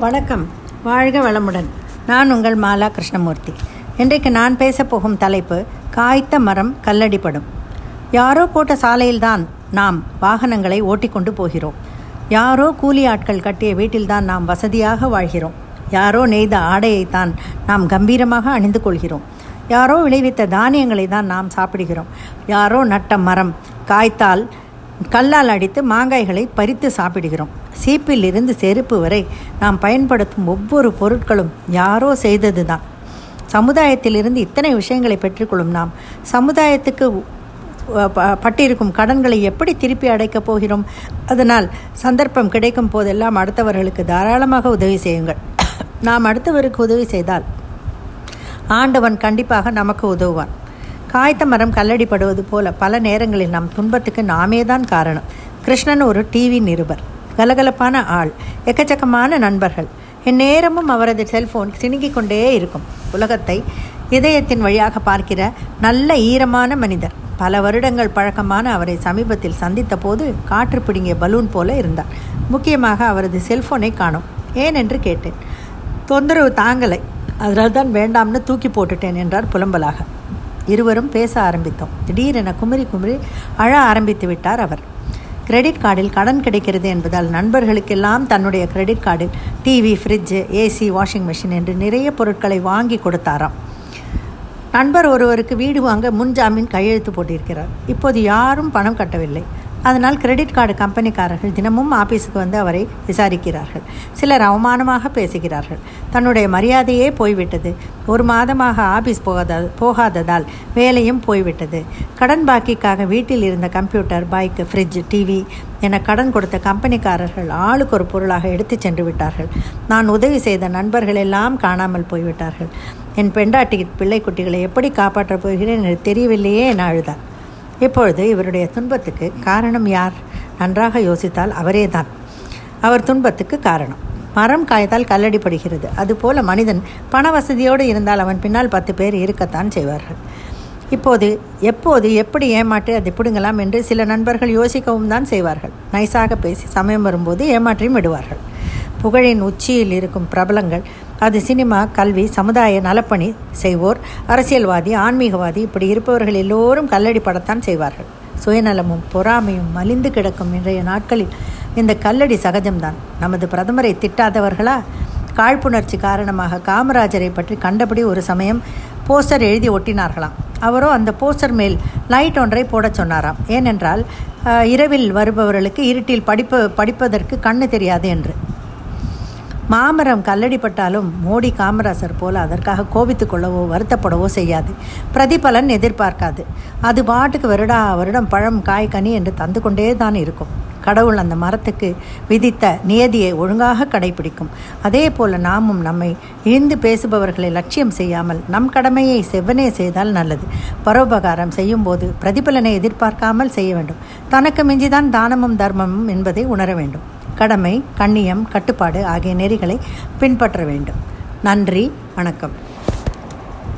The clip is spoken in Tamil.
வணக்கம். வாழ்க வளமுடன். நான் உங்கள் மாலா கிருஷ்ணமூர்த்தி. இன்றைக்கு நான் பேசப்போகும் தலைப்பு காய்த்த மரம் கல்லடிப்படும். யாரோ போட்ட சாலையில்தான் நாம் வாகனங்களை ஓட்டிக்கொண்டு போகிறோம். யாரோ கூலி ஆட்கள் கட்டிய வீட்டில்தான் நாம் வசதியாக வாழ்கிறோம். யாரோ நெய்த ஆடையைத்தான் நாம் கம்பீரமாக அணிந்து கொள்கிறோம். யாரோ விளைவித்த தானியங்களை தான் நாம் சாப்பிடுகிறோம். யாரோ நட்ட மரம் காய்த்தால் கல்லால் அடித்து மாங்காய்களை பறித்து சாப்பிடுகிறோம். சீப்பில் இருந்து செருப்பு வரை நாம் பயன்படுத்தும் ஒவ்வொரு பொருட்களும் யாரோ செய்தது தான் சமுதாயத்திலிருந்து இத்தனை விஷயங்களை பெற்றுக்கொள்ளும் நாம். சமுதாயத்துக்கு பட்டிருக்கும் கடன்களை எப்படி திருப்பி அடைக்கப் போகிறோம்? அதனால் சந்தர்ப்பம் கிடைக்கும் போதெல்லாம் அடுத்தவர்களுக்கு தாராளமாக உதவி செய்யுங்கள். நாம் அடுத்தவருக்கு உதவி செய்தால் ஆண்டவன் கண்டிப்பாக நமக்கு உதவுவான். காய்த்த மரம் கல்லடிப்படுவது போல பல நேரங்களில் நம் துன்பத்துக்கு நாமே தான் காரணம். கிருஷ்ணன் ஒரு டிவி நிருபர். கலகலப்பான ஆள். எக்கச்சக்கமான நண்பர்கள். எந்நேரமும் அவரது செல்போன் சிணுங்கிக் கொண்டே இருக்கும். உலகத்தை இதயத்தின் வழியாக பார்க்கிற நல்ல ஈரமான மனிதர். பல வருடங்கள் பழக்கமான அவரை சமீபத்தில் சந்தித்த போது காற்று பிடுங்கிய பலூன் போல இருந்தார். முக்கியமாக அவரது செல்போனை காணும். ஏன் என்று கேட்டேன். தொந்தரவு தாங்கலை. அதனால் தான் வேண்டாம்னு தூக்கி போட்டுட்டேன் என்றார் புலம்பலாக. இருவரும் பேச ஆரம்பித்தோம். திடீரென குமரி குமரி அழ ஆரம்பித்து விட்டார் அவர். கிரெடிட் கார்டில் கடன் கிடைக்கிறது என்பதால் நண்பர்களுக்கெல்லாம் தன்னுடைய கிரெடிட் கார்டில் TV fridge AC washing machine என்று நிறைய பொருட்களை வாங்கி கொடுத்தாராம். நண்பர் ஒருவருக்கு வீடு வாங்க முன்ஜாமீன் கையெழுத்து போட்டிருக்கிறார். இப்போது யாரும் பணம் கட்டவில்லை. அதனால் கிரெடிட் கார்டு கம்பெனிக்காரர்கள் தினமும் ஆபீஸுக்கு வந்து அவரை விசாரிக்கிறார்கள். சிலர் அவமானமாக பேசுகிறார்கள். தன்னுடைய மரியாதையே போய்விட்டது. ஒரு மாதமாக ஆபீஸ் போகாத போகாததால் வேலையும் போய்விட்டது. கடன் பாக்கிக்காக வீட்டில் இருந்த கம்ப்யூட்டர் பைக் ஃப்ரிட்ஜ் டிவி என கடன் கொடுத்த கம்பெனிக்காரர்கள் ஆளுக்கு ஒரு பொருளாக எடுத்து சென்று விட்டார்கள். நான் உதவி செய்த நண்பர்கள் எல்லாம் காணாமல் போய்விட்டார்கள். என் பெண்டாட்டி பிள்ளை குட்டிகளை எப்படி காப்பாற்றப் போகிறேன் எனக்கு தெரியவில்லையே என அழுதார். இப்பொழுது இவருடைய துன்பத்துக்கு காரணம் யார்? நன்றாக யோசித்தால் அவரே தான். அவர் துன்பத்துக்கு காரணம். மரம் காய்த்தால் கல்லடிப்படுகிறது. அதுபோல மனிதன் பண வசதியோடு இருந்தால் அவன் பின்னால் பத்து பேர் இருக்கத்தான் செய்வார்கள். இப்போது எப்போது எப்படி ஏமாற்றி அதை பிடுங்கலாம் என்று சில நண்பர்கள் யோசிக்கவும் தான் செய்வார்கள். நைஸாக பேசி சமயம் வரும்போது ஏமாற்றியும் விடுவார்கள். புகழின் உச்சியில் இருக்கும் பிரபலங்கள். அது சினிமா கல்வி சமுதாய நலப்பணி செய்வோர் அரசியல்வாதி ஆன்மீகவாதி இப்படி இருப்பவர்கள் எல்லோரும் கல்லடி படத்தான் செய்வார்கள். சுயநலமும் பொறாமையும் மலிந்து கிடக்கும் இன்றைய நாட்களில் இந்த கல்லடி சகஜம்தான். நமது பிரதமரை திட்டாதவர்களா? காழ்ப்புணர்ச்சி காரணமாக காமராஜரை பற்றி கண்டபடி ஒரு சமயம் போஸ்டர் எழுதி ஒட்டினார்களாம். அவரோ அந்த போஸ்டர் மேல் லைட் ஒன்றை போடச் சொன்னாராம். ஏனென்றால் இரவில் வருபவர்களுக்கு இருட்டில் படிப்பு படிப்பதற்கு கண்ணு தெரியாது என்று. மாமரம் கல்லடிப்பட்டாலும் மோடி காமராசர் போல அதற்காக கோபித்து கொள்ளவோ வருத்தப்படவோ செய்யாது. பிரதிபலன் எதிர்பார்க்காது. அது பாட்டுக்கு வருடா வருடம் பழம் காய் கனி என்று தந்து கொண்டே தான் இருக்கும். கடவுள் அந்த மரத்துக்கு விதித்த நியதியை ஒழுங்காக கடைபிடிக்கும். அதே போல நாமும் நம்மை இழிந்து பேசுபவர்களை லட்சியம் செய்யாமல் நம் கடமையை செவ்வனே செய்தால் நல்லது. பரோபகாரம் செய்யும்போது பிரதிபலனை எதிர்பார்க்காமல் செய்ய வேண்டும். தனக்கு மிஞ்சிதான் தானமும் தர்மமும் என்பதை உணர வேண்டும். கடமை கண்ணியம் கட்டுப்பாடு ஆகிய நெறிகளை பின்பற்ற வேண்டும். நன்றி வணக்கம்.